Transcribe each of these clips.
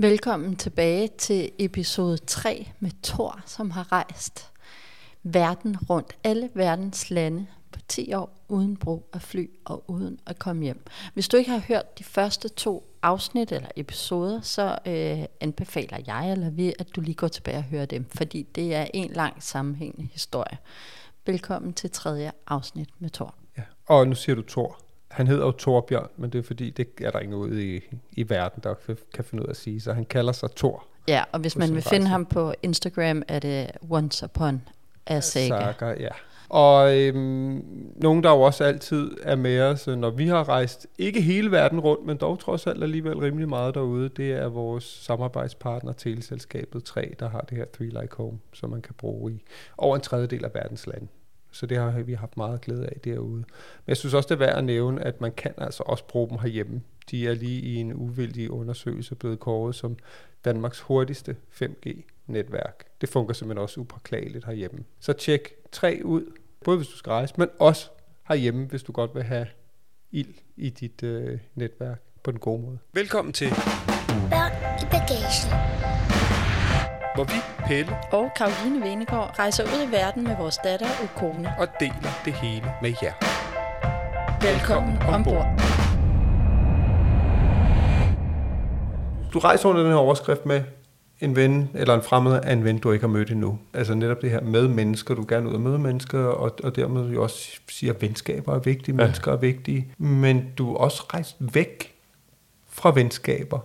Velkommen tilbage til episode 3 med Thor, som har rejst verden rundt, alle verdens lande på 10 år, uden brug af fly og uden at komme hjem. Hvis du ikke har hørt de første to afsnit eller episoder, så øh, anbefaler jeg eller vi, at du lige går tilbage og hører dem, fordi det er en lang sammenhængende historie. Velkommen til tredje afsnit med Thor. Ja. Og nu siger du Thor. Han hedder jo Torbjørn, men det er fordi, det er der ikke noget i, i verden, der kan finde ud af at sige. Så han kalder sig Thor. Ja, og hvis man vil rejse. finde ham på Instagram, er det Once Upon a Saga. Saga, ja. Og øhm, nogen, der jo også altid er med os, øh, når vi har rejst, ikke hele verden rundt, men dog trods alt alligevel rimelig meget derude, det er vores samarbejdspartner, teleselskabet 3, der har det her Three Like Home, som man kan bruge i over en tredjedel af verdens lande. Så det har vi haft meget glæde af derude. Men jeg synes også, det er værd at nævne, at man kan altså også bruge dem herhjemme. De er lige i en uvildig undersøgelse blevet kåret som Danmarks hurtigste 5G-netværk. Det fungerer simpelthen også upåklageligt herhjemme. Så tjek tre ud, både hvis du skal rejse, men også herhjemme, hvis du godt vil have ild i dit øh, netværk på den gode måde. Velkommen til, Børn i bagagen. Hvor vi, Pelle, Og Karoline Venegård rejser ud i verden med vores datter og kone. og deler det hele med jer. Velkommen ombord. Du rejser under den her overskrift med en ven, eller en fremmed af en ven, du ikke har mødt endnu. Altså netop det her med mennesker, du gerne ud og møde mennesker, og, og dermed jo også siger, at venskaber er vigtige, ja. mennesker er vigtige. Men du er også rejst væk fra venskaber,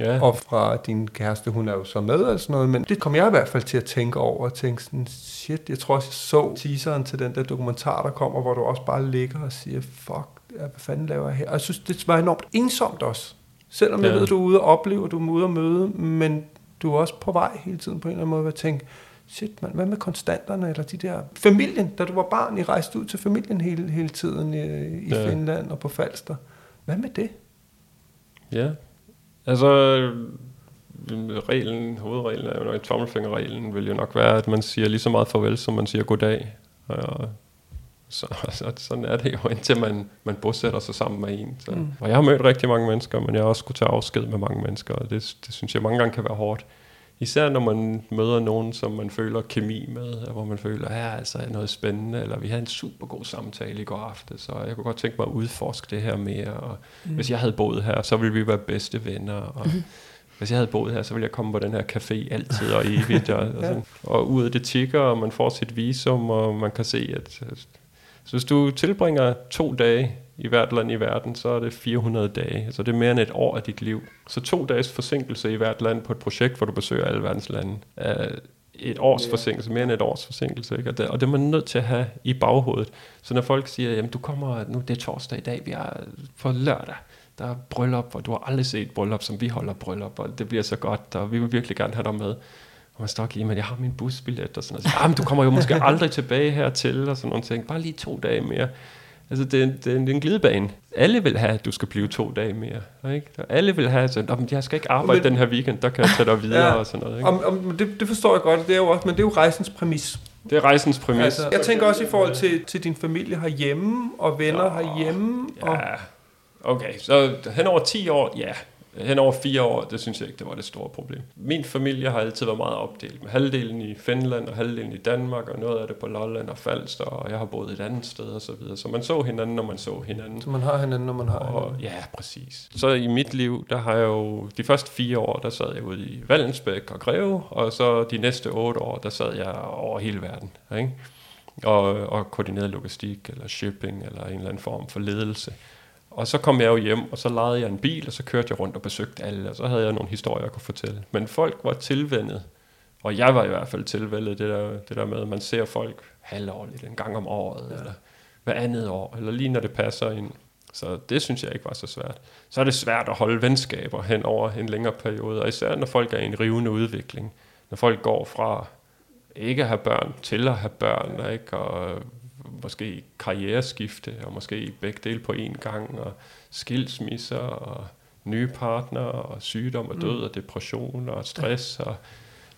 Ja. og fra din kæreste, hun er jo så med og sådan noget, men det kom jeg i hvert fald til at tænke over, og tænke sådan, shit, jeg tror også, jeg så teaseren til den der dokumentar, der kommer, hvor du også bare ligger og siger, fuck, hvad fanden laver jeg her? Og jeg synes, det var enormt ensomt også. Selvom jeg Ja. ved, du er ude og opleve, du er ude og møde, men du er også på vej hele tiden på en eller anden måde, at tænke, shit mand, hvad med konstanterne, eller de der, familien, da du var barn, I rejste ud til familien hele, hele tiden i, i Ja. Finland og på Falster. Hvad med det? Ja. Altså, øh, reglen, hovedreglen er jo nok, tommelfingerreglen vil jo nok være, at man siger lige så meget farvel, som man siger goddag. Og så, så, sådan er det jo, indtil man, man bosætter sig sammen med en. Så. Mm. Og jeg har mødt rigtig mange mennesker, men jeg har også skulle tage afsked med mange mennesker, og det, det synes jeg mange gange kan være hårdt. Især når man møder nogen, som man føler kemi med, hvor man føler, ja, altså er noget spændende, eller vi havde en super god samtale i går aftes, så jeg kunne godt tænke mig at udforske det her mere, og mm. hvis jeg havde boet her, så ville vi være bedste venner, og hvis jeg havde boet her, så ville jeg komme på den her café altid og evigt, og, og, sådan. og ud af det tigger, og man får sit visum, og man kan se, at at- så hvis du tilbringer to dage i hvert land i verden, så er det 400 dage. Så det er mere end et år af dit liv. Så to dages forsinkelse i hvert land på et projekt, hvor du besøger alle verdens lande, er et års forsinkelse, mere end et års forsinkelse. Ikke? Og, det, og det er man nødt til at have i baghovedet. Så når folk siger, jamen du kommer, nu det er torsdag i dag, vi er på lørdag, der er bryllup, og du har aldrig set bryllup, som vi holder bryllup, og det bliver så godt, og vi vil virkelig gerne have dig med. Og man står og men jeg har min busbillet og sådan noget. Ah, men du kommer jo måske aldrig tilbage hertil og sådan nogle ting. Bare lige to dage mere. Altså, det, er, det, er, en- det er en glidebane. Alle vil have, at du skal blive to dage mere. Ikke? Alle vil have, at jeg skal ikke arbejde Men- den her weekend, der kan jeg tage dig videre Ja. og sådan noget. Ikke? Om, om, det, det forstår jeg godt, det er jo også, men det er jo rejsens præmis. Det er rejsens præmis. Altså, jeg tænker også i forhold til, til din familie herhjemme, og venner Nå, herhjemme. Og, Ja, okay. Så hen over 10 år, ja. Hen over fire år, det synes jeg ikke, det var det store problem. Min familie har altid været meget opdelt. Med halvdelen i Finland og halvdelen i Danmark, og noget af det på Lolland og Falster, og jeg har boet et andet sted og så videre. Så man så hinanden, når man så hinanden. Så man har hinanden, når man har Og, hinanden. ja, præcis. Så i mit liv, der har jeg jo, de første fire år, der sad jeg ude i Vallensbæk og Greve, og så de næste otte år, der sad jeg over hele verden, ikke? Og, og koordinerede logistik, eller shipping, eller en eller anden form for ledelse. Og så kom jeg jo hjem, og så lejede jeg en bil, og så kørte jeg rundt og besøgte alle, og så havde jeg nogle historier, jeg kunne fortælle. Men folk var tilvendet, og jeg var i hvert fald tilvældet, det der, det der med, at man ser folk halvårligt, en gang om året, ja. eller hver andet år, eller lige når det passer ind. Så det synes jeg ikke var så svært. Så er det svært at holde venskaber hen over en længere periode, og især når folk er i en rivende udvikling. Når folk går fra ikke at have børn til at have børn, ikke? og måske karriereskifte, og måske begge dele på én gang, og skilsmisser, og nye partnere, og sygdom, og død, og depression, og stress, og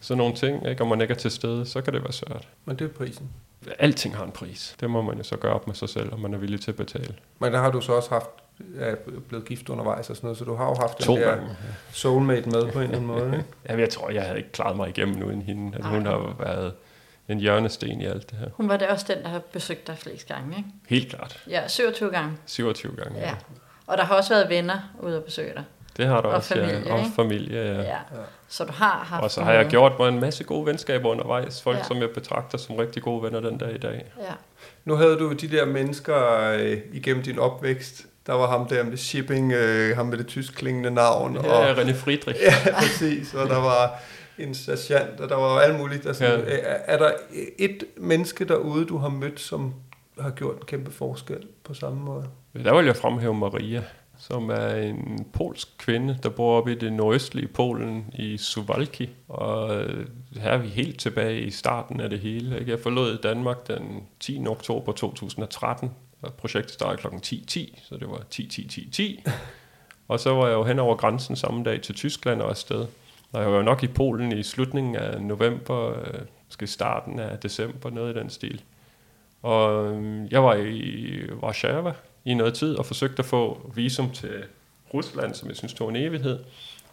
sådan nogle ting, ikke? og man ikke er til stede, så kan det være svært. Men det er prisen. Alting har en pris. Det må man jo så gøre op med sig selv, om man er villig til at betale. Men der har du så også haft er blevet gift undervejs og sådan noget, så du har jo haft To den der gange. soulmate med på en eller anden måde. Ikke? Jamen, jeg tror, jeg havde ikke klaret mig igennem uden hende. Altså, hun har været en hjørnesten i alt det her. Hun var det også den, der har besøgt dig flest gange, ikke? Helt klart. Ja, 27 gange. 27 gange. Ja. Og der har også været venner ude at besøge dig. Det har du Og også, familie, ja. Og familie, ja. Ja. Så du har haft Og så har jeg noget. gjort mig en masse gode venskaber undervejs. Folk, Ja. ja. som jeg betragter som rigtig gode venner den dag i dag. Ja. Nu havde du de der mennesker øh, igennem din opvækst. Der var ham der med shipping, øh, ham med det tyskklingende navn. Her og, er René Friedrich. Ja, præcis. Og der var en sergeant, og der var alt muligt. Der sådan, Ja. er, er der et menneske derude, du har mødt, som har gjort en kæmpe forskel på samme måde? Der vil jeg fremhæve Maria, som er en polsk kvinde, der bor oppe i det nordøstlige Polen i Suwalki. Og øh, her er vi helt tilbage i starten af det hele. Ikke? Jeg forlod Danmark den 10. oktober 2013, og projektet startede kl. 10.10, så det var 10.10.10.10. Og så var jeg jo hen over grænsen samme dag til Tyskland og afsted. Og jeg var nok i Polen i slutningen af november, øh, måske starten af december, noget i den stil. Og øh, jeg var i Warszawa i noget tid og forsøgte at få visum til Rusland, som jeg synes tog en evighed.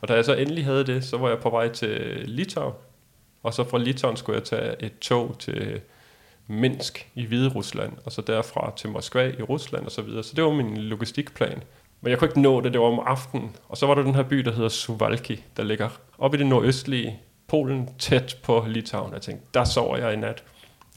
Og da jeg så endelig havde det, så var jeg på vej til Litauen. Og så fra Litauen skulle jeg tage et tog til Minsk i Hvide Rusland, og så derfra til Moskva i Rusland og så videre. Så det var min logistikplan. Men jeg kunne ikke nå det, det var om aftenen. Og så var der den her by, der hedder Suwalki, der ligger oppe i det nordøstlige Polen, tæt på Litauen. Jeg tænkte, der sover jeg i nat.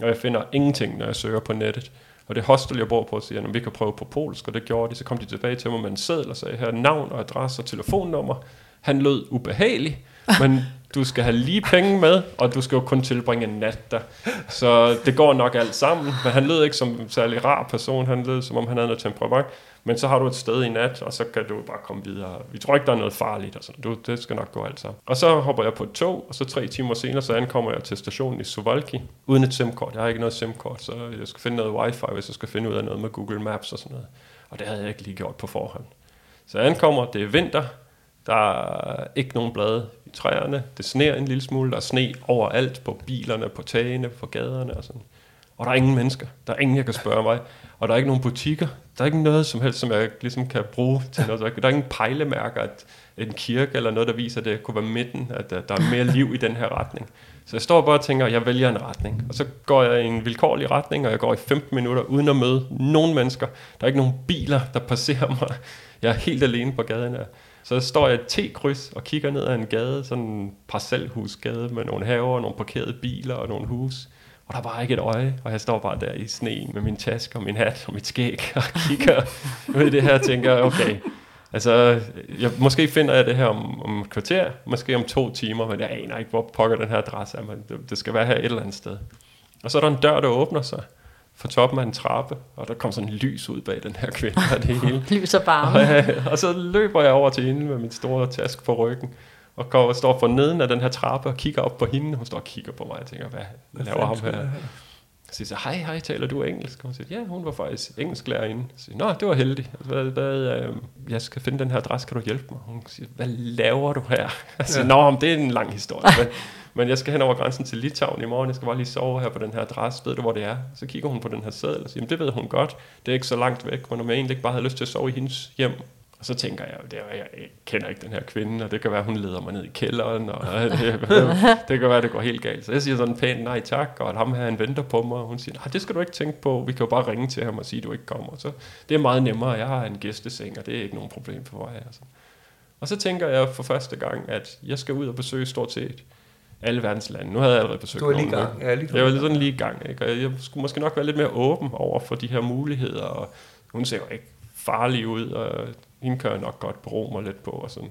Og jeg finder ingenting, når jeg søger på nettet. Og det hostel, jeg bor på, siger, at vi kan prøve på polsk, og det gjorde de. Så kom de tilbage til mig med en seddel og sagde, her navn og adresse og telefonnummer. Han lød ubehagelig, men du skal have lige penge med, og du skal jo kun tilbringe en nat der. Så det går nok alt sammen, men han lød ikke som en særlig rar person. Han lød, som om han havde noget temperament. Men så har du et sted i nat, og så kan du bare komme videre. Vi tror ikke, der er noget farligt. Og sådan. Du, det skal nok gå alt sammen. Og så hopper jeg på et tog, og så tre timer senere, så ankommer jeg til stationen i Suwalki, uden et SIM-kort. Jeg har ikke noget SIM-kort, så jeg skal finde noget wifi, hvis jeg skal finde ud af noget med Google Maps og sådan noget. Og det havde jeg ikke lige gjort på forhånd. Så jeg ankommer, det er vinter, der er ikke nogen blade i træerne, det sner en lille smule, der er sne overalt på bilerne, på tagene, på gaderne og sådan. Og der er ingen mennesker, der er ingen, jeg kan spørge mig, og der er ikke nogen butikker, der er ikke noget som helst, som jeg ligesom kan bruge til noget. Der er ingen pejlemærker, at en kirke eller noget, der viser, at det kunne være midten, at der der er mere liv i den her retning. Så jeg står bare og tænker, at jeg vælger en retning. Og så går jeg i en vilkårlig retning, og jeg går i 15 minutter uden at møde nogen mennesker. Der er ikke nogen biler, der passerer mig. Jeg er helt alene på gaden her. Så står jeg i T-kryds og kigger ned ad en gade, sådan en parcelhusgade med nogle haver, nogle parkerede biler og nogle hus. Og der er bare ikke et øje, og jeg står bare der i sneen med min taske og min hat og mit skæg og kigger ud i det her og tænker, okay, altså, jeg, måske finder jeg det her om, om et kvarter, måske om to timer, men jeg aner ikke, hvor pokker den her adresse er, men det, det skal være her et eller andet sted. Og så er der en dør, der åbner sig fra toppen af en trappe, og der kommer sådan en lys ud bag den her kvinde og det hele. Lys og barme. Og, øh, og så løber jeg over til hende med min store taske på ryggen, og går, står for neden af den her trappe og kigger op på hende. Hun står og kigger på mig og tænker, hvad laver ham her? Jeg siger så, hej, hej, taler du engelsk? Og hun siger, ja, hun var faktisk engelsklærerinde. Jeg siger, nå, det var heldigt. Hvad, hvad, øh, jeg skal finde den her adresse, kan du hjælpe mig? Hun siger, hvad laver du her? Jeg siger, nå, det er en lang historie. Men, men jeg skal hen over grænsen til Litauen i morgen. Jeg skal bare lige sove her på den her adresse. Ved du, hvor det er? Så kigger hun på den her seddel og siger, det ved hun godt. Det er ikke så langt væk, men om jeg egentlig ikke bare havde lyst til at sove i hendes hjem, og så tænker jeg, det er, jeg kender ikke den her kvinde, og det kan være, hun leder mig ned i kælderen, og det, det kan være, det går helt galt. Så jeg siger sådan pænt nej tak, og at ham her han venter på mig, og hun siger, nej, det skal du ikke tænke på, vi kan jo bare ringe til ham og sige, at du ikke kommer. Så det er meget nemmere, jeg har en gæsteseng, og det er ikke nogen problem for mig. Altså. Og så tænker jeg for første gang, at jeg skal ud og besøge stort set alle verdens lande. Nu havde jeg allerede besøgt Du er lige i nogle, gang. Ja, lige jeg var lidt sådan lige i gang, ikke? og jeg skulle måske nok være lidt mere åben over for de her muligheder, og hun ser jo ikke farlig ud, og hende kan jeg nok godt bero mig lidt på, og sådan.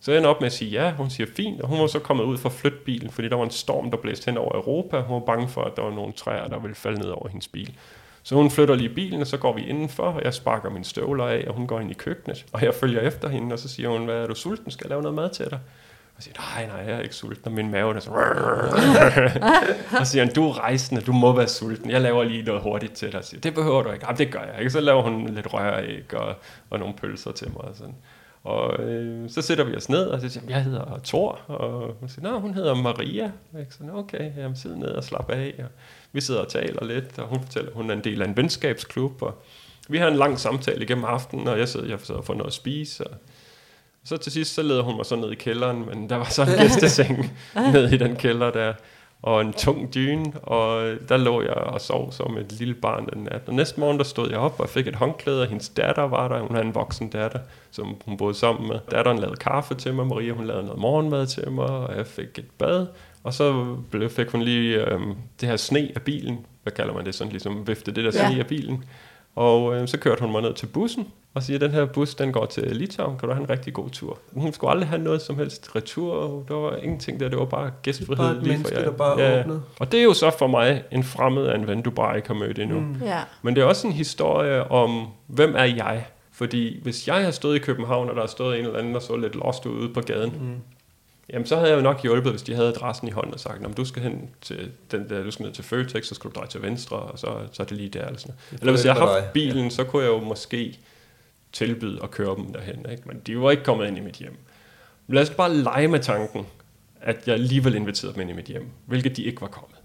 Så jeg ender op med at sige ja, hun siger fint, og hun var så kommet ud fra flytbilen, fordi der var en storm, der blæste hen over Europa, hun var bange for, at der var nogle træer, der ville falde ned over hendes bil. Så hun flytter lige bilen, og så går vi indenfor, og jeg sparker mine støvler af, og hun går ind i køkkenet. Og jeg følger efter hende, og så siger hun, hvad er du sulten? Skal jeg lave noget mad til dig? Og siger, nej, nej, jeg er ikke sulten, og min mave er så... og siger han, du er rejsende, du må være sulten. Jeg laver lige noget hurtigt til dig. Og siger, det behøver du ikke. Jamen, det gør jeg ikke. Så laver hun lidt røræg og, og nogle pølser til mig. Og sådan. Og øh, så sætter vi os ned, og så siger jeg, hedder Thor, og hun siger, nej, hun hedder Maria. Og jeg siger, okay, jamen sid ned og slap af. Og vi sidder og taler lidt, og hun fortæller, hun er en del af en venskabsklub, og vi har en lang samtale igennem aftenen, og jeg sidder, jeg sidder og får noget at spise, og så til sidst, så leder hun mig så ned i kælderen, men der var så en gæsteseng ned i den kælder der, og en tung dyne, og der lå jeg og sov som et lille barn den nat. Og næste morgen, der stod jeg op og fik et håndklæde, og hendes datter var der. Hun har en voksen datter, som hun boede sammen med. Datteren lavede kaffe til mig, Maria hun lavede noget morgenmad til mig, og jeg fik et bad. Og så blev, fik hun lige øhm, det her sne af bilen, hvad kalder man det, sådan ligesom vifte det der Ja. sne af bilen. Og øh, så kørte hun mig ned til bussen, og siger, den her bus, den går til Litauen, kan du have en rigtig god tur. Hun skulle aldrig have noget som helst retur, og der var ingenting der, det var bare gæstfrihed. Bare et lige for jer. der bare åbnede. Og det er jo så for mig en fremmed af en ven, du bare ikke har mødt endnu. Mm. Ja. Men det er også en historie om, hvem er jeg? Fordi hvis jeg har stået i København, og der har stået en eller anden, der så lidt lost ude på gaden, mm. Jamen så havde jeg jo nok hjulpet, hvis de havde adressen i hånden og sagt, "Nå, men du skal hen til den der, du skal ned til Føtex, så skal du dreje til venstre, og så, så er det lige der. Eller, sådan. eller hvis jeg har hjælper haft bilen, så kunne jeg jo måske tilbyde at køre dem derhen. Ikke? Men de var ikke kommet ind i mit hjem. Lad os bare lege med tanken, at jeg alligevel inviterede dem ind i mit hjem, hvilket de ikke var kommet.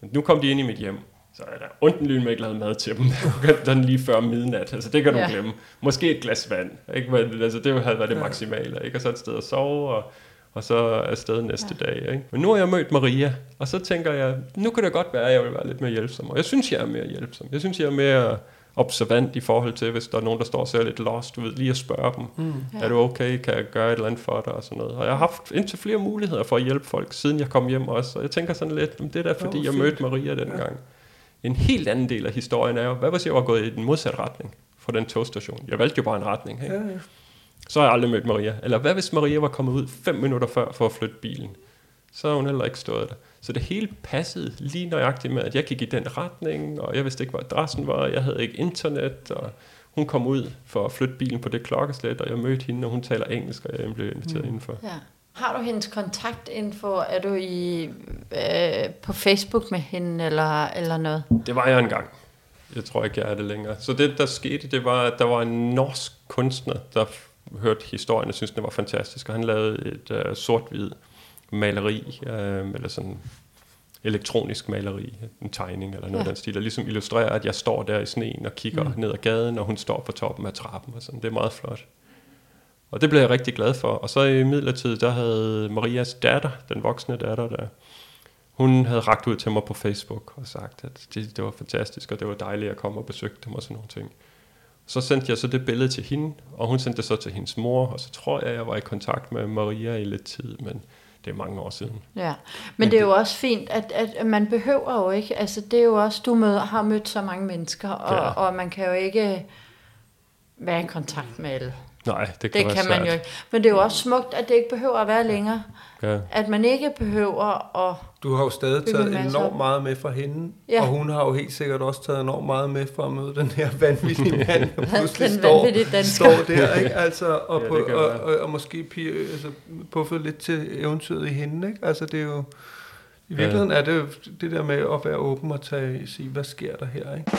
Men nu kom de ind i mit hjem, så er der ondt med ikke lavet mad til dem. Den lige før midnat, altså det kan du Ja. ja. glemme. Måske et glas vand, ikke? Men, altså det havde været det maksimale, ikke? Og så et sted at sove, og, og så afsted næste ja. dag, ikke? Men nu har jeg mødt Maria, og så tænker jeg, nu kan det godt være, at jeg vil være lidt mere hjælpsom. Og jeg synes, jeg er mere hjælpsom. Jeg synes, jeg er mere observant i forhold til, hvis der er nogen, der står og ser lidt lost, du ved, lige at spørge dem, mm. er du okay, kan jeg gøre et eller andet for dig, og sådan noget. Og jeg har haft indtil flere muligheder for at hjælpe folk, siden jeg kom hjem også, og jeg tænker sådan lidt, "Men det er da fordi, hvor jeg fint." mødte Maria dengang. En helt anden del af historien er jo, hvad hvis jeg var gået i den modsatte retning fra den togstation? Jeg valgte jo bare en retning, ikke? Ja, ja. Så har jeg aldrig mødt Maria. Eller hvad hvis Maria var kommet ud fem minutter før for at flytte bilen? Så har hun heller ikke stået der. Så det hele passede lige nøjagtigt med, at jeg gik i den retning, og jeg vidste ikke, hvor adressen var, jeg havde ikke internet, og hun kom ud for at flytte bilen på det klokkeslæt, og jeg mødte hende, og hun taler engelsk, og jeg blev inviteret mm. indenfor. Ja. Har du hendes kontaktinfo? Er du i, øh, på Facebook med hende eller, eller noget? Det var jeg engang. Jeg tror ikke, jeg er det længere. Så det, der skete, det var, at der var en norsk kunstner, der hørte historien og syntes, den var fantastisk. Og han lavede et uh, sort-hvid maleri, uh, eller sådan elektronisk maleri, en tegning eller noget Ja. ja. af den stil, der ligesom illustrerer, at jeg står der i sneen og kigger mm. ned ad gaden, og hun står på toppen af trappen. Og sådan. Det er meget flot. Og det blev jeg rigtig glad for. Og så i midlertid, der havde Marias datter, den voksne datter der, hun havde ragt ud til mig på Facebook og sagt, at det, det var fantastisk, og det var dejligt at komme og besøge dem og sådan nogle ting. Så sendte jeg så det billede til hende, og hun sendte det så til hendes mor, og så tror jeg, jeg var i kontakt med Maria i lidt tid, men det er mange år siden. Ja, men det er jo også fint, at, at man behøver jo ikke, altså det er jo også, du møder, har mødt så mange mennesker, og, Ja. og man kan jo ikke være i kontakt med alle. Nej, det kan Det være kan man svært. jo ikke. Men det er jo også smukt, at det ikke behøver at være længere. Ja. At man ikke behøver at... Du har jo stadig taget enormt meget med fra hende, Ja. og hun har jo helt sikkert også taget enormt meget med for at møde den her vanvittige mand, der pludselig Den står, står der, ikke? Altså, og, Ja, på, og, og, og, måske altså, puffet lidt til eventyret i hende, ikke? Altså, det er jo... I virkeligheden er det jo det der med at være åben og tage, sige, hvad sker der her, ikke?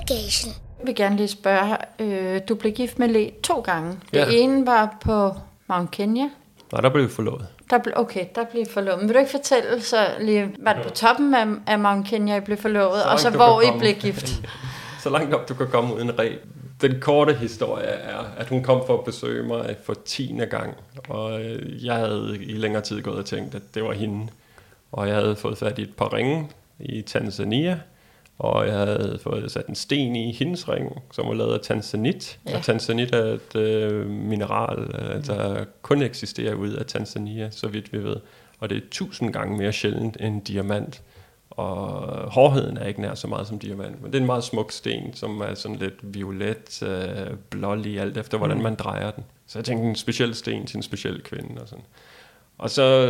Bagagen. Jeg vil gerne lige spørge, øh, du blev gift med Le to gange. Det Ja. ene var på Mount Kenya. Nej, der blev vi forlovet. Der ble, okay, der blev forlovet. Men vil du ikke fortælle, så lige, var det på toppen af, af Mount Kenya, I blev forlovet, Så og så hvor I blev gift? Så langt op, du kan komme uden reg. Den korte historie er, at hun kom for at besøge mig for tiende gang, og øh, jeg havde i længere tid gået og tænkt, at det var hende. Og jeg havde fået fat i et par ringe i Tanzania, og jeg havde fået sat en sten i hendes ring, som var lavet af tanzanit. Ja. Og tanzanit er et øh, mineral, øh, der kun eksisterer ud af Tanzania, så vidt vi ved. Og det er tusind gange mere sjældent end diamant. Og hårdheden er ikke nær så meget som diamant, men det er en meget smuk sten, som er sådan lidt violet, øh, blålig, alt efter hvordan man drejer den. Så jeg tænkte en speciel sten til en speciel kvinde og sådan. Og så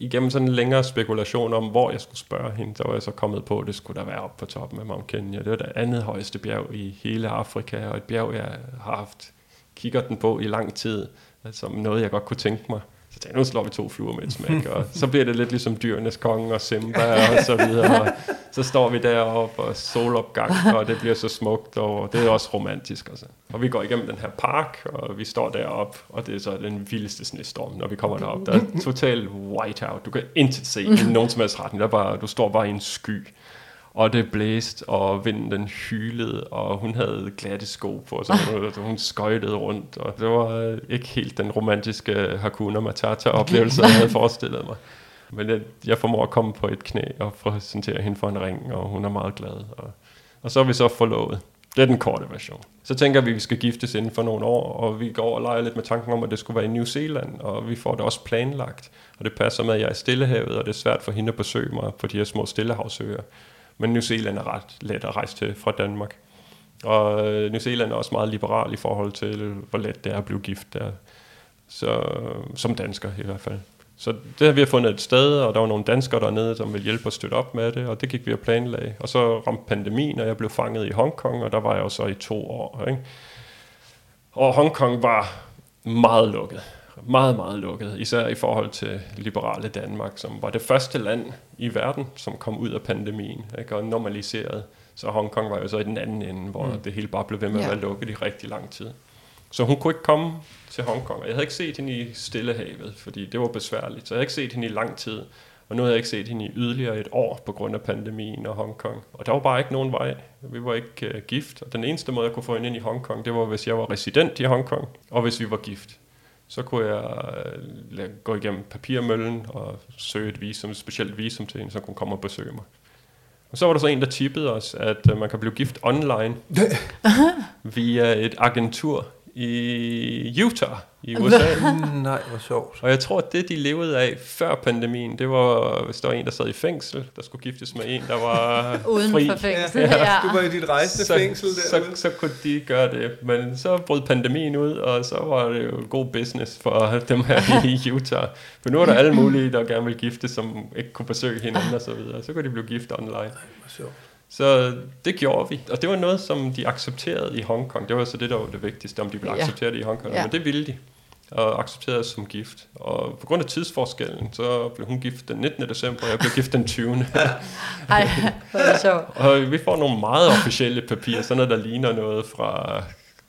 igennem sådan en længere spekulation om, hvor jeg skulle spørge hende, så var jeg så kommet på, at det skulle da være op på toppen af Mount Kenya. Det var det andet højeste bjerg i hele Afrika, og et bjerg, jeg har haft kigger den på i lang tid, som noget, jeg godt kunne tænke mig. Så tænkte nu slår vi to fluer med et smæk, og så bliver det lidt ligesom dyrenes konge og Simba og så videre. Og så står vi deroppe og solopgang, og det bliver så smukt, og det er også romantisk. Altså. Og vi går igennem den her park, og vi står deroppe, og det er så den vildeste snestorm, når vi kommer derop. Der er total whiteout. Du kan intet se i nogen som helst retning. Der bare, du står bare i en sky og det blæste, og vinden den hylede, og hun havde glatte sko på, så hun, hun skøjtede rundt, og det var ikke helt den romantiske Hakuna Matata-oplevelse, jeg havde forestillet mig. Men jeg, jeg formår at komme på et knæ og præsentere hende for en ring, og hun er meget glad. Og, og så er vi så forlovet. Det er den korte version. Så tænker vi, at vi skal giftes inden for nogle år, og vi går og leger lidt med tanken om, at det skulle være i New Zealand, og vi får det også planlagt. Og det passer med, at jeg er i Stillehavet, og det er svært for hende at besøge mig på de her små stillehavsøer. Men New Zealand er ret let at rejse til fra Danmark. Og øh, New Zealand er også meget liberal i forhold til, hvor let det er at blive gift der. Så, som dansker i hvert fald. Så det har vi fundet et sted, og der var nogle danskere dernede, som ville hjælpe og støtte op med det, og det gik vi og planlagde. Og så ramte pandemien, og jeg blev fanget i Hongkong, og der var jeg jo så i to år. Ikke? Og Hongkong var meget lukket meget, meget lukket, især i forhold til liberale Danmark, som var det første land i verden, som kom ud af pandemien ikke, og normaliseret. Så Hongkong var jo så i den anden ende, hvor mm. det hele bare blev ved med ja. at være lukket i rigtig lang tid. Så hun kunne ikke komme til Hongkong, og jeg havde ikke set hende i Stillehavet, fordi det var besværligt, så jeg havde ikke set hende i lang tid. Og nu havde jeg ikke set hende i yderligere et år på grund af pandemien og Hongkong. Og der var bare ikke nogen vej. Vi var ikke uh, gift. Og den eneste måde, jeg kunne få hende ind i Hongkong, det var, hvis jeg var resident i Hongkong, og hvis vi var gift så kunne jeg øh, gå igennem papirmøllen og søge et visum, et specielt visum til en, så kunne komme og besøge mig. Og så var der så en, der tippede os, at øh, man kan blive gift online via et agentur i Utah i USA. Nej, hvor sjovt. Og jeg tror, at det, de levede af før pandemien, det var, hvis der var en, der sad i fængsel, der skulle giftes med en, der var Uden fri. for fængsel, Ja, ja. du var i dit rejsende så, fængsel så, derude. så kunne de gøre det. Men så brød pandemien ud, og så var det jo god business for dem her i Utah. For nu er der alle mulige, der gerne vil gifte, som ikke kunne besøge hinanden og så videre. Så kunne de blive gift online. Hvor sjovt. Så det gjorde vi. Og det var noget, som de accepterede i Hongkong. Det var så det, der var det vigtigste, om de ville Ja. acceptere det i Hongkong. Ja. Men det ville de. Og accepterede som gift. Og på grund af tidsforskellen, så blev hun gift den 19. december, og jeg blev gift den 20. Ej, hvor er det sjovt. og vi får nogle meget officielle papirer, sådan noget, der ligner noget fra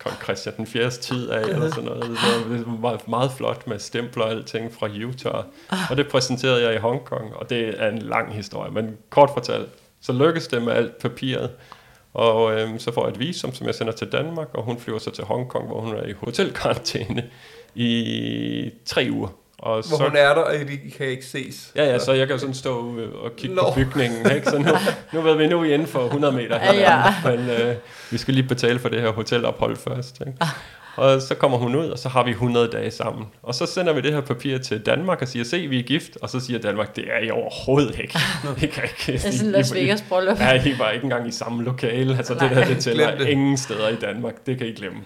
kong Christian den 4. tid af, eller sådan noget. Det var meget, meget flot med stempler og alting fra Utah. Og det præsenterede jeg i Hongkong, og det er en lang historie, men kort fortalt, så lykkes det med alt papiret. Og øhm, så får jeg et visum, som jeg sender til Danmark, og hun flyver så til Hongkong, hvor hun er i hotelkarantæne i tre uger. Og Hvor så, hun er der, og de kan ikke ses. Ja, ja, så jeg kan jo sådan stå og kigge Nå. på bygningen, ikke? Så nu, nu ved vi nu er vi inden for 100 meter Ja, ja. men øh, vi skal lige betale for det her hotelophold først, ikke? Og så kommer hun ud, og så har vi 100 dage sammen. Og så sender vi det her papir til Danmark og siger, se, vi er gift. Og så siger Danmark, det er I overhovedet ikke. I kan ikke. Det er sådan Las Vegas bryllup. Ja, I var ikke engang i samme lokale. Altså det Nej. der, det tæller det. ingen steder i Danmark. Det kan I glemme.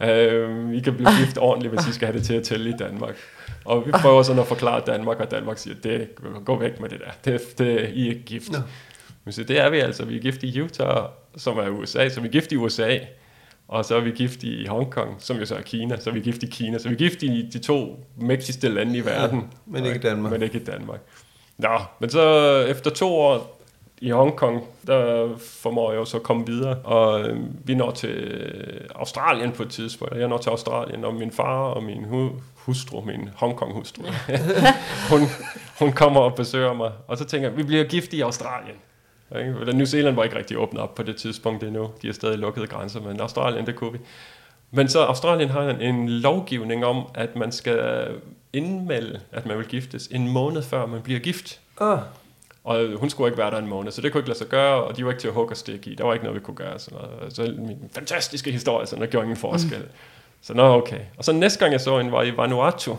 Uh, I kan blive gift ordentligt, hvis I skal have det til at tælle i Danmark. Og vi prøver sådan at forklare Danmark, og Danmark siger, det, gå væk med det der. Det, det, I er ikke gift. Nå. Men så det er vi altså. Vi er gift i Utah, som er USA. Så vi er gift i USA. Og så er vi gift i Hongkong, som jo så er Kina. Så er vi gift i Kina. Så vi er gift i de to mægtigste lande i verden. men ikke Danmark. Men ikke Danmark. Nå, men så efter to år i Hongkong, der formår jeg jo så at komme videre. Og øh, vi når til Australien på et tidspunkt. Jeg når til Australien, og min far og min hu- hustru, min Hongkong-hustru, hun, hun kommer og besøger mig. Og så tænker jeg, vi bliver gift i Australien. Ikke? Eller New Zealand var ikke rigtig åbnet op på det tidspunkt endnu. De er stadig lukkede grænser, men Australien, det kunne vi. Men så Australien har en, en lovgivning om, at man skal indmelde, at man vil giftes en måned før man bliver gift. Ah, Og hun skulle ikke være der en måned, så det kunne ikke lade sig gøre, og de var ikke til at hugge og stikke i. Der var ikke noget, vi kunne gøre. Sådan noget. Så min fantastiske historie, sådan, der gjorde ingen forskel. Mm. Så nå, okay. Og så næste gang jeg så hende, var i Vanuatu,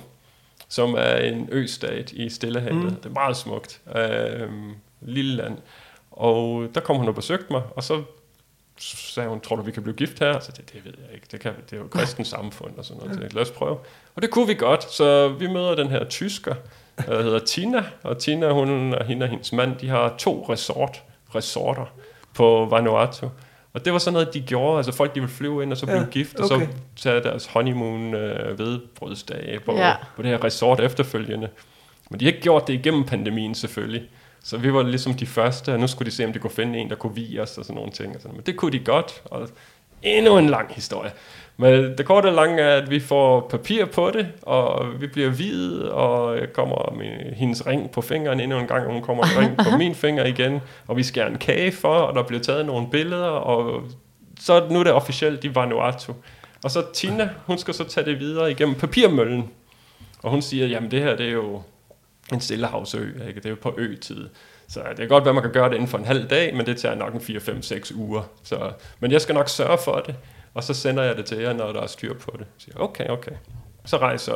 som er en østat i Stillehavet. Mm. Det er meget smukt. Øhm, Lille land. Og der kom hun og besøgte mig, og så sagde hun, tror du, vi kan blive gift her? Så det, det ved jeg ikke. Det, kan, det er jo kristens samfund og sådan noget. Så lad os prøve. Og det kunne vi godt. Så vi møder den her tysker, der hedder Tina. Og Tina, hun og hende og hendes mand, de har to resort, resorter på Vanuatu. Og det var sådan noget, de gjorde. Altså folk, de ville flyve ind og så blive Ja, gift, og okay. så tage deres honeymoon øh, vedbrødsdage på, Ja. ja. på det her resort efterfølgende. Men de har ikke gjort det igennem pandemien selvfølgelig. Så vi var ligesom de første, og nu skulle de se, om de kunne finde en, der kunne vige os og sådan nogle ting. Og sådan. Men det kunne de godt, og endnu en lang historie. Men det korte og lange er, at vi får papir på det, og vi bliver videt, og jeg kommer med hendes ring på fingeren endnu en gang, og hun kommer med ring på min finger igen, og vi skærer en kage for, og der bliver taget nogle billeder, og så nu er det officielt i Vanuatu. Og så Tina, hun skal så tage det videre igennem papirmøllen. Og hun siger, jamen det her, det er jo en stillehavsø, ikke? det er jo på ø-tid. Så det kan godt være, man kan gøre det inden for en halv dag, men det tager nok en 4, 5, 6 uger. Så, men jeg skal nok sørge for det, og så sender jeg det til jer, når der er styr på det. Så siger, jeg, okay, okay. Så rejser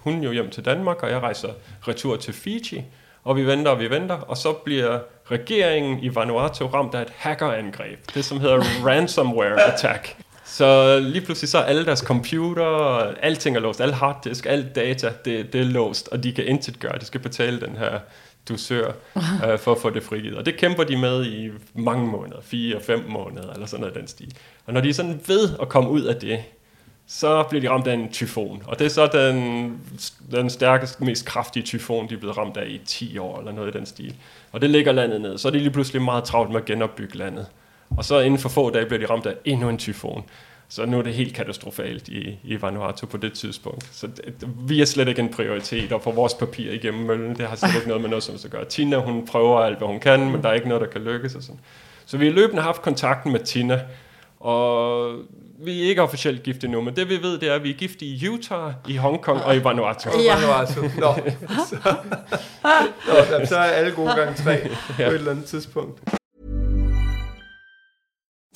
hun jo hjem til Danmark, og jeg rejser retur til Fiji, og vi venter og vi venter, og så bliver regeringen i Vanuatu ramt af et hackerangreb. Det som hedder ransomware attack. Så lige pludselig så er alle deres computer, alting er låst, alle harddisk, alt data, det, det er låst, og de kan intet gøre. De skal betale den her dusør øh, for at få det frigivet. Og det kæmper de med i mange måneder, fire, fem måneder, eller sådan noget i den stil. Og når de er sådan ved at komme ud af det, så bliver de ramt af en tyfon. Og det er så den, den stærkeste, mest kraftige tyfon, de er blevet ramt af i 10 år, eller noget i den stil. Og det ligger landet ned. Så er de lige pludselig meget travlt med at genopbygge landet. Og så inden for få dage bliver de ramt af endnu en tyfon. Så nu er det helt katastrofalt i, i Vanuatu på det tidspunkt. Så det, vi er slet ikke en prioritet, og for vores papir igennem møllen, det har slet ikke noget med noget som at gøre. Tina, hun prøver alt, hvad hun kan, men der er ikke noget, der kan lykkes. Og sådan. Så vi har løbende haft kontakten med Tina, og vi er ikke officielt gift endnu, men det vi ved, det er, at vi er gift i Utah, i Hongkong og i Vanuatu. Ja. Altså, nå, så, nå, så er alle gode gange tre på et eller andet tidspunkt.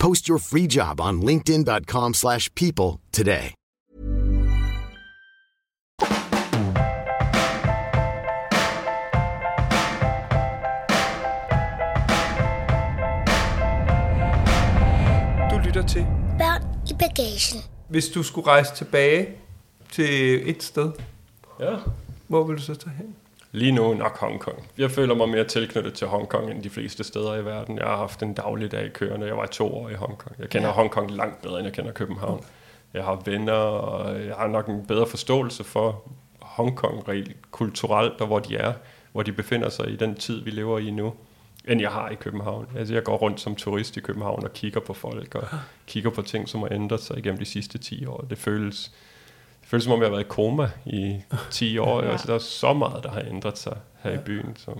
Post your free job on linkedin.com/people slash people today. Du lytter til, Børn i bagagen. hvis du skulle rejse tilbage til et sted, Ja. hvor vil du så tage hen? Lige nu nok Hongkong. Jeg føler mig mere tilknyttet til Hongkong end de fleste steder i verden. Jeg har haft en dagligdag kørende. Jeg var to år i Hongkong. Jeg kender ja. Hongkong langt bedre, end jeg kender København. Jeg har venner, og jeg har nok en bedre forståelse for Hongkong rent kulturelt, og hvor de er, hvor de befinder sig i den tid, vi lever i nu, end jeg har i København. Altså, jeg går rundt som turist i København og kigger på folk, og kigger på ting, som har ændret sig igennem de sidste 10 år. Det føles, føles som om, jeg har været i koma i 10 år. ja. altså, der er så meget, der har ændret sig her ja. i byen. Så,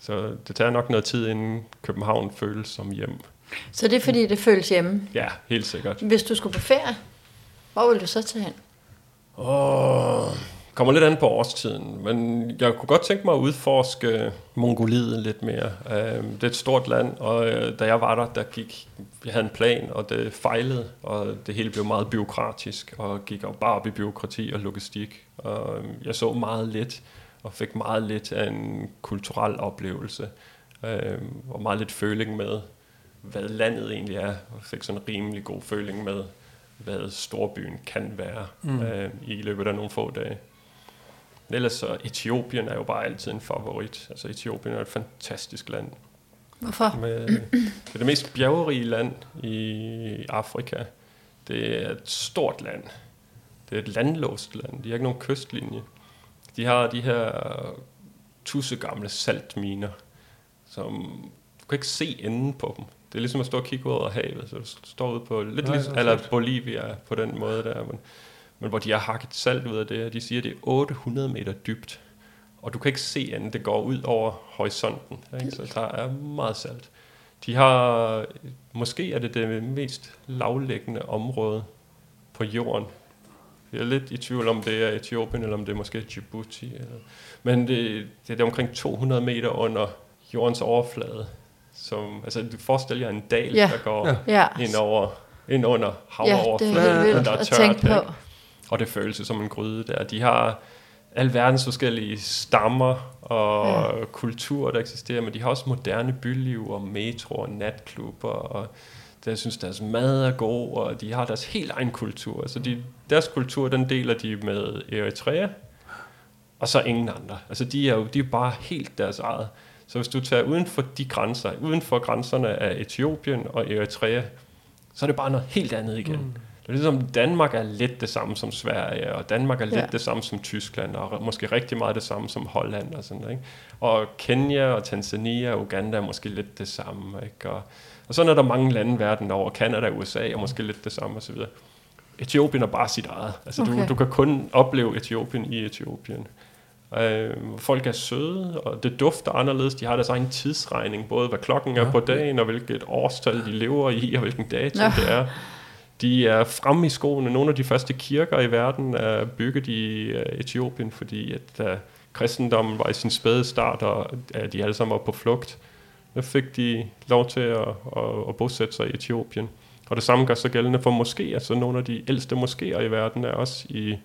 så det tager nok noget tid, inden København føles som hjem. Så det er fordi, det føles hjemme. Ja, helt sikkert. Hvis du skulle på ferie, hvor vil du så tage hen? Åh, kommer lidt an på årstiden, men jeg kunne godt tænke mig at udforske Mongoliet lidt mere. Øh, Det er et stort land, og øh, da jeg var der, der gik, jeg havde en plan, og det fejlede, og det hele blev meget byråkratisk, og gik jo bare op i byråkrati og logistik. Og øh, jeg så meget lidt, og fik meget lidt af en kulturel oplevelse, øh, og meget lidt føling med, hvad landet egentlig er, og fik sådan en rimelig god føling med, hvad storbyen kan være mm. øh, i løbet af nogle få dage. Men ellers så Etiopien er jo bare altid en favorit. Altså Etiopien er et fantastisk land. Hvorfor? Med, det er det mest bjergerige land i Afrika. Det er et stort land. Det er et landlåst land. De har ikke nogen kystlinje. De har de her tusse gamle saltminer, som du kan ikke se enden på dem. Det er ligesom at stå og kigge ud over havet, så du står ude på lidt Nej, ligesom, eller. Bolivia på den måde der, men, men hvor de har hakket salt ud af det, og de siger, at det er 800 meter dybt, og du kan ikke se enden, det går ud over horisonten, ikke? så der er meget salt. De har, måske er det det mest lavliggende område på jorden. Jeg er lidt i tvivl om det er Etiopien, eller om det er måske Djibouti. Eller. Men det, det er omkring 200 meter under jordens overflade. Som, altså, du forestiller jer en dal, Ja. der går Ja. Ind, over, ind under ja det havoverfladen, er helt og vildt der er at tørt, tænke på. ikke? Og det føles jo som en gryde der. De har alverdens forskellige stammer og ja. kulturer, der eksisterer, men de har også moderne byliv og metro og natklubber, og der, synes, deres mad er god, og de har deres helt egen kultur. Så de, deres kultur, den deler de med Eritrea, og så ingen andre. Altså, de er jo de er bare helt deres eget. Så hvis du tager uden for de grænser, uden for grænserne af Etiopien og Eritrea, så er det bare noget helt andet igen. Mm. Det er ligesom, Danmark er lidt det samme som Sverige, og Danmark er lidt Ja. det samme som Tyskland, og måske rigtig meget det samme som Holland og sådan noget. Ikke? Og Kenya og Tanzania og Uganda er måske lidt det samme. Ikke? Og, og sådan er der mange lande verden over. Canada og USA er måske lidt det samme osv. Etiopien er bare sit eget. Altså, okay. Du, du kan kun opleve Etiopien i Etiopien. Øh, folk er søde, og det dufter anderledes. De har deres egen tidsregning, både hvad klokken er på dagen, og hvilket årstal de lever i, og hvilken dato Nå. det er. De er fremme i skoene. Nogle af de første kirker i verden er bygget i øh, Etiopien, fordi at da kristendommen var i sin spæde start, og at de alle sammen var på flugt, der fik de lov til at, at, at bosætte sig i Etiopien. Og det samme gør sig gældende for moskéer, så nogle af de ældste moskéer i verden er også i,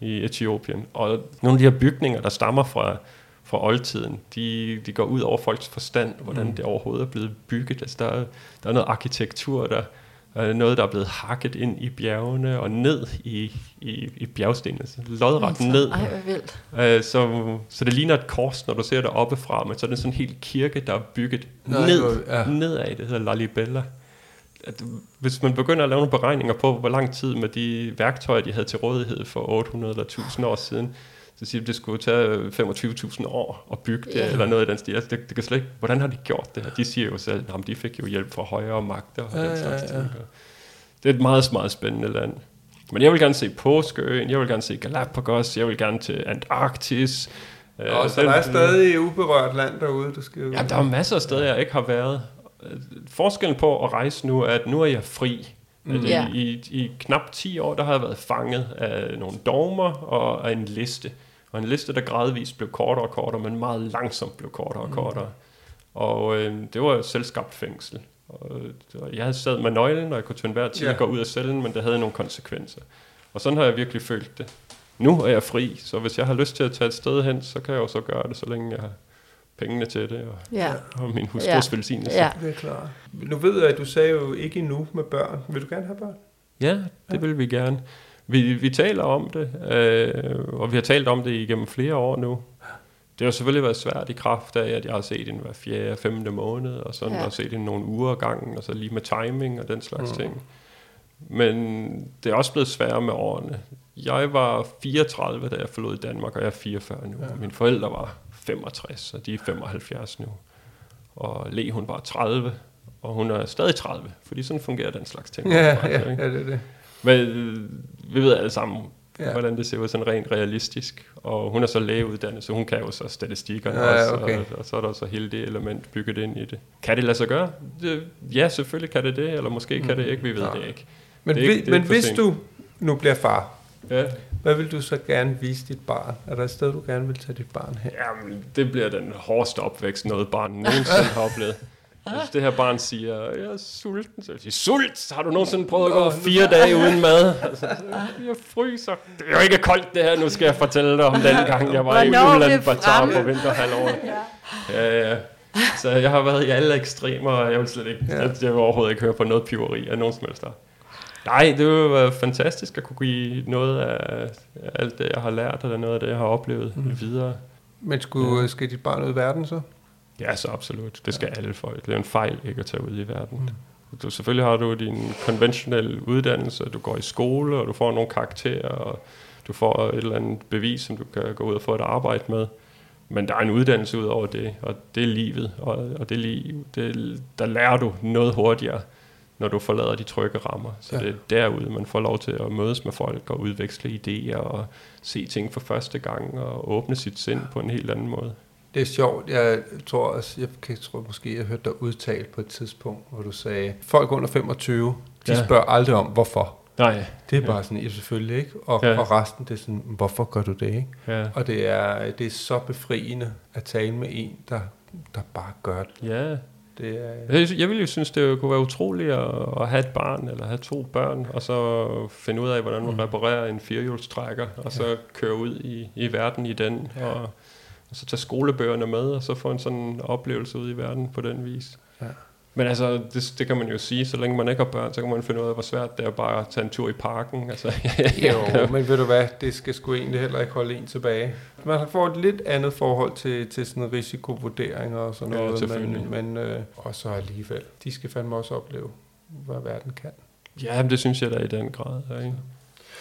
i Etiopien. Og nogle af de her bygninger, der stammer fra, fra oldtiden, de, de går ud over folks forstand, hvordan mm. det overhovedet er blevet bygget. Altså, der, er, der er noget arkitektur, der er noget, der er blevet hakket ind i bjergene og ned i, i, i bjergstenene. Så Lodret ned. Ej, hvor vildt. Øh, så, så det ligner et kors, når du ser det oppefra, men så er det sådan en helt kirke, der er bygget Nej, ned, hvor- ja. nedad. Det hedder Lalibela. At, hvis man begynder at lave nogle beregninger på, hvor lang tid med de værktøjer, de havde til rådighed for 800 eller 1000 år siden, så siger de, at det skulle tage 25.000 år at bygge det, Ja. eller noget i den stil. Altså, det, det kan slet ikke, hvordan har de gjort det her? De siger jo selv, at de fik jo hjælp fra højere magter og Ja, den slags ja, ja. ting. Det er et meget, meget spændende land. Men jeg vil gerne se Påskeøen, jeg vil gerne se Galapagos, jeg vil gerne til Antarktis. Øh, Og så den- der er stadig uberørt land derude, du skal. Ja, der er masser af steder, jeg ikke har været. Øh, Forskellen på at rejse nu er, at nu er jeg fri. Mm. Ja. I, i, I knap 10 år, der har jeg været fanget af nogle dogmer og af en liste. Og en liste, der gradvist blev kortere og kortere, men meget langsomt blev kortere og kortere. Og øh, det var et selvskabt fængsel. Og, og jeg havde sad med nøglen, og jeg kunne til enhver tid Ja. ja. gå ud af cellen, men det havde nogle konsekvenser. Og sådan har jeg virkelig følt det. Nu er jeg fri, så hvis jeg har lyst til at tage et sted hen, så kan jeg jo så gøre det, så længe jeg har pengene til det, og, Ja. og min hustrus Ja. ja. velsignelse. Ja. Det er klart. Nu ved jeg, at du sagde jo ikke endnu med børn. Vil du gerne have børn? Ja, det vil vi gerne. Vi, vi taler om det, øh, og vi har talt om det igennem flere år nu. Det har selvfølgelig været svært i kraft af, at jeg har set en hver fjerde, femte måned, og sådan, Ja. og set en nogle uger gangen, og så lige med timing og den slags mm. ting. Men det er også blevet sværere med årene. Jeg var 34, da jeg forlod Danmark, og jeg er 44 nu. Ja. Mine forældre var 65, og de er 75 nu. Og Le, hun var 30, og hun er stadig 30, fordi sådan fungerer den slags ting. Ja, ja, ikke? ja, det er det. Men øh, vi ved alle sammen, Ja. hvordan det ser ud sådan rent realistisk. Og hun er så lægeuddannet, så hun kan jo så statistikkerne Ja, også, okay. og, og så er der så hele det element bygget ind i det. Kan det lade sig gøre? Det, ja, selvfølgelig kan det det, eller måske mm. kan det ikke, vi ved Ja. det ikke. Men, Det er ikke- det er men hvis du nu bliver far, Ja. hvad vil du så gerne vise dit barn? Er der et sted, du gerne vil tage dit barn hen? Jamen, det bliver den hårdeste opvækst, noget barn nogensinde har oplevet. Hvis det her barn siger, jeg er sulten, så vil jeg sige, sult! Har du nogensinde prøvet at gå fire dage uden mad? Altså, jeg fryser. Det er jo ikke koldt det her, nu skal jeg fortælle dig om den gang, jeg var i Ulan Batar på vinterhalvåret. Ja, ja. Så jeg har været i alle ekstremer, og jeg vil slet ikke, Ja. ja. jeg, vil overhovedet ikke høre på noget piveri af nogen som helst der. Nej, det vil være fantastisk at kunne give noget af alt det, jeg har lært, eller noget af det, jeg har oplevet mm. videre. Men skulle, skal dit barn ud i verden så? Ja, så absolut. Det skal ja. alle folk. Det er en fejl ikke at tage ud i verden. Mm. Du, selvfølgelig har du din konventionelle uddannelse, du går i skole, og du får nogle karakterer, og du får et eller andet bevis, som du kan gå ud og få et arbejde med. Men der er en uddannelse ud over det, og det er livet, og, og det liv, det, der lærer du noget hurtigere, når du forlader de trygge rammer. Så ja. det er derude, man får lov til at mødes med folk og udveksle idéer og se ting for første gang og åbne sit sind på en helt anden måde. Det er sjovt. Jeg tror også, jeg kan tror måske, jeg hørte dig udtalt på et tidspunkt, hvor du sagde, folk under 25, de ja. spørger aldrig om, hvorfor. Nej. Det er bare ja. sådan, ja, selvfølgelig ikke. Og, ja. og resten, det er sådan, hvorfor gør du det ikke? Ja. Og det er, det er så befriende at tale med en, der, der bare gør det. Ja. Det er, Jeg, ville jo synes, det kunne være utroligt at, at have et barn, eller have to børn, og så finde ud af, hvordan man reparerer en firehjulstrækker, og så køre ud i, i verden i den, og, og så tage skolebøgerne med, og så få en sådan oplevelse ud i verden på den vis. Ja. Men altså, det, det kan man jo sige, så længe man ikke har børn, så kan man finde ud af, hvor svært det er bare at tage en tur i parken. Altså, jo, men ved du hvad, det skal sgu egentlig heller ikke holde en tilbage. Man får et lidt andet forhold til, til sådan risikovurderinger og sådan Ja, noget, selvfølgelig. men, men øh, og så alligevel, de skal fandme også opleve, hvad verden kan. Ja, men det synes jeg da i den grad. Ja, ikke?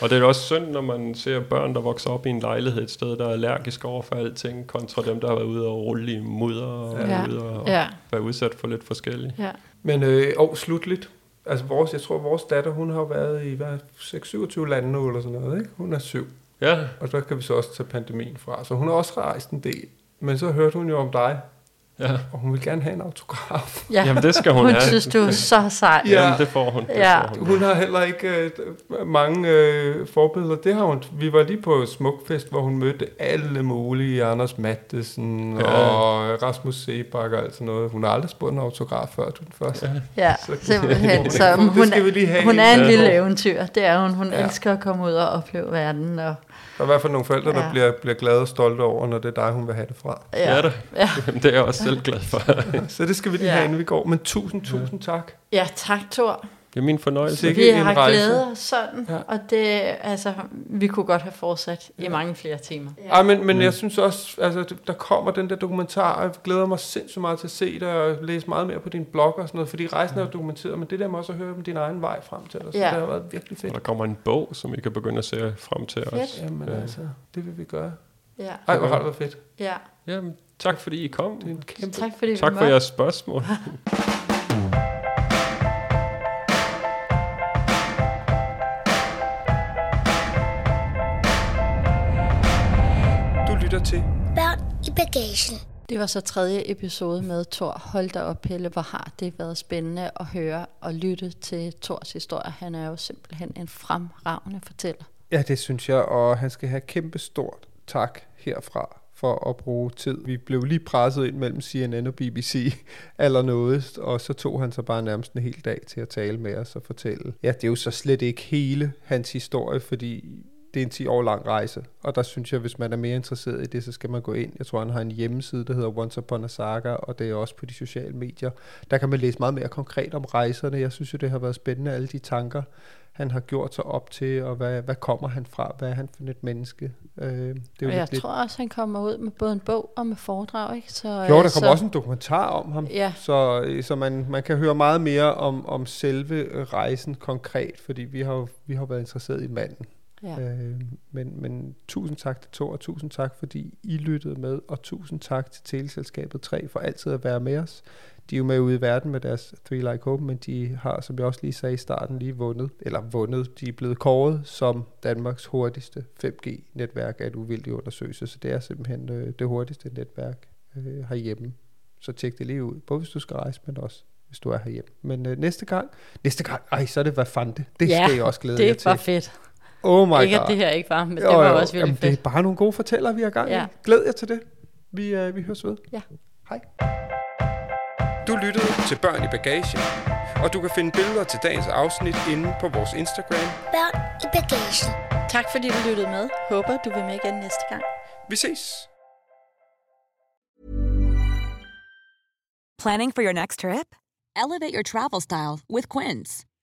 Og det er også synd, når man ser børn, der vokser op i en lejlighed et sted, der er allergisk over for alting, kontra dem, der har været ude og rulle i mudder og Ja. ude og Ja, være udsat for lidt forskelligt. ja. Men øh, og slutligt, altså vores, jeg tror vores datter, hun har jo været i hvad, 6-27 lande nu eller sådan noget, ikke? Hun er syv, Ja, og der kan vi så også tage pandemien fra. Så hun har også rejst en del. Men så hørte hun jo om dig, ja. og hun vil gerne have en autograf. ja. Jamen, det skal hun hun have. synes, du er så sej. Ja. Jamen, det får hun. Det Ja. får hun. Hun har heller ikke øh, mange øh, forbilleder. Det har hun. Vi var lige på Smukfest, hvor hun mødte alle mulige. Anders Mattesen Ja. og Rasmus Sebak og alt sådan noget. Hun har aldrig spurgt en autograf før, du den første. Ja. Ja, Så- simpelthen. Så Det hun, skal vi lige have hun en, er en lille eventyr. Det er hun. Hun Ja. elsker at komme ud og opleve verden. Og, Der er i hvert fald nogle forældre, der Ja. bliver, bliver glade og stolte over, når det er dig, hun vil have det fra. Ja, ja. det. Ja. Jamen, det er jeg også selv glad for. Så det skal vi lige Ja. have, inden vi går. Men tusind, tusind tak. ja, tak Thor. Det er min fornøjelse. Sikke Vi har rejse. glædet os sådan, Ja. ja. og det, altså, vi kunne godt have fortsat i mange flere timer. Ja. Ej, men, men jeg synes også, altså, der kommer den der dokumentar, og jeg glæder mig sindssygt meget til at se det, og læse meget mere på din blog og sådan noget, fordi rejsen er jo dokumenteret, men det der med også at høre om din egen vej frem til dig, så Ja. det har været virkelig Og fedt. der kommer en bog, som I kan begynde at se frem til Fedt. os. Jamen Ja. altså, det vil vi gøre. Ja, Ej, hvor har det været fedt. ja. Jamen, tak fordi I kom. Det er en kæmpe... Tak fordi Tak for jeres spørgsmål. bagagen. Det var så tredje episode med Thor. Hold da op, Pelle, hvor har det været spændende at høre og lytte til Thors historie. Han er jo simpelthen en fremragende fortæller. Ja, det synes jeg, og han skal have kæmpe stort tak herfra for at bruge tid. Vi blev lige presset ind mellem CNN og BBC allernådest, og så tog han så bare nærmest en hel dag til at tale med os og fortælle. Ja, det er jo så slet ikke hele hans historie, fordi det er en 10 år lang rejse, og der synes jeg, hvis man er mere interesseret i det, så skal man gå ind. Jeg tror, han har en hjemmeside, der hedder Once Upon a Saga, og det er også på de sociale medier. Der kan man læse meget mere konkret om rejserne. Jeg synes jo, det har været spændende, alle de tanker, han har gjort sig op til, og hvad, hvad kommer han fra? Hvad er han for et menneske? Øh, det er jo Og jeg lidt, tror også, han kommer ud med både en bog og med foredrag. Ikke? Så, jo, øh, der kommer så, også en dokumentar om ham, Ja. så, øh, så man, man kan høre meget mere om, om selve øh, rejsen konkret, fordi vi har jo vi har været interesseret i manden. Ja. Øh, men, men tusind tak til Thor, og tusind tak, fordi I lyttede med, og tusind tak til Teleselskabet 3 for altid at være med os. De er jo med ude i verden med deres Three Like Hope, men de har, som jeg også lige sagde i starten, lige vundet, eller vundet, de er blevet kåret som Danmarks hurtigste 5G-netværk af et uvildig undersøgelse, så det er simpelthen øh, det hurtigste netværk øh, herhjemme. Så tjek det lige ud, både hvis du skal rejse, men også hvis du er herhjemme. Men øh, næste gang, næste gang, ej, så er det hvad fanden det. Det Ja, skal jeg også glæde jer det til. var fedt. Oh my ikke god. at det her ikke var, men det var også virkelig Jamen, fedt. Det er bare nogle gode fortællere, vi har gang i. Ja. Glæd jer til det. Vi, uh, vi høres ved. Ja. Hej. Du lyttede til Børn i Bagagen, og du kan finde billeder til dagens afsnit inde på vores Instagram. Børn i bagagen. Tak fordi du lyttede med. Håber du vil med igen næste gang. Vi ses. Planning for your next trip? Elevate your travel style with Quince.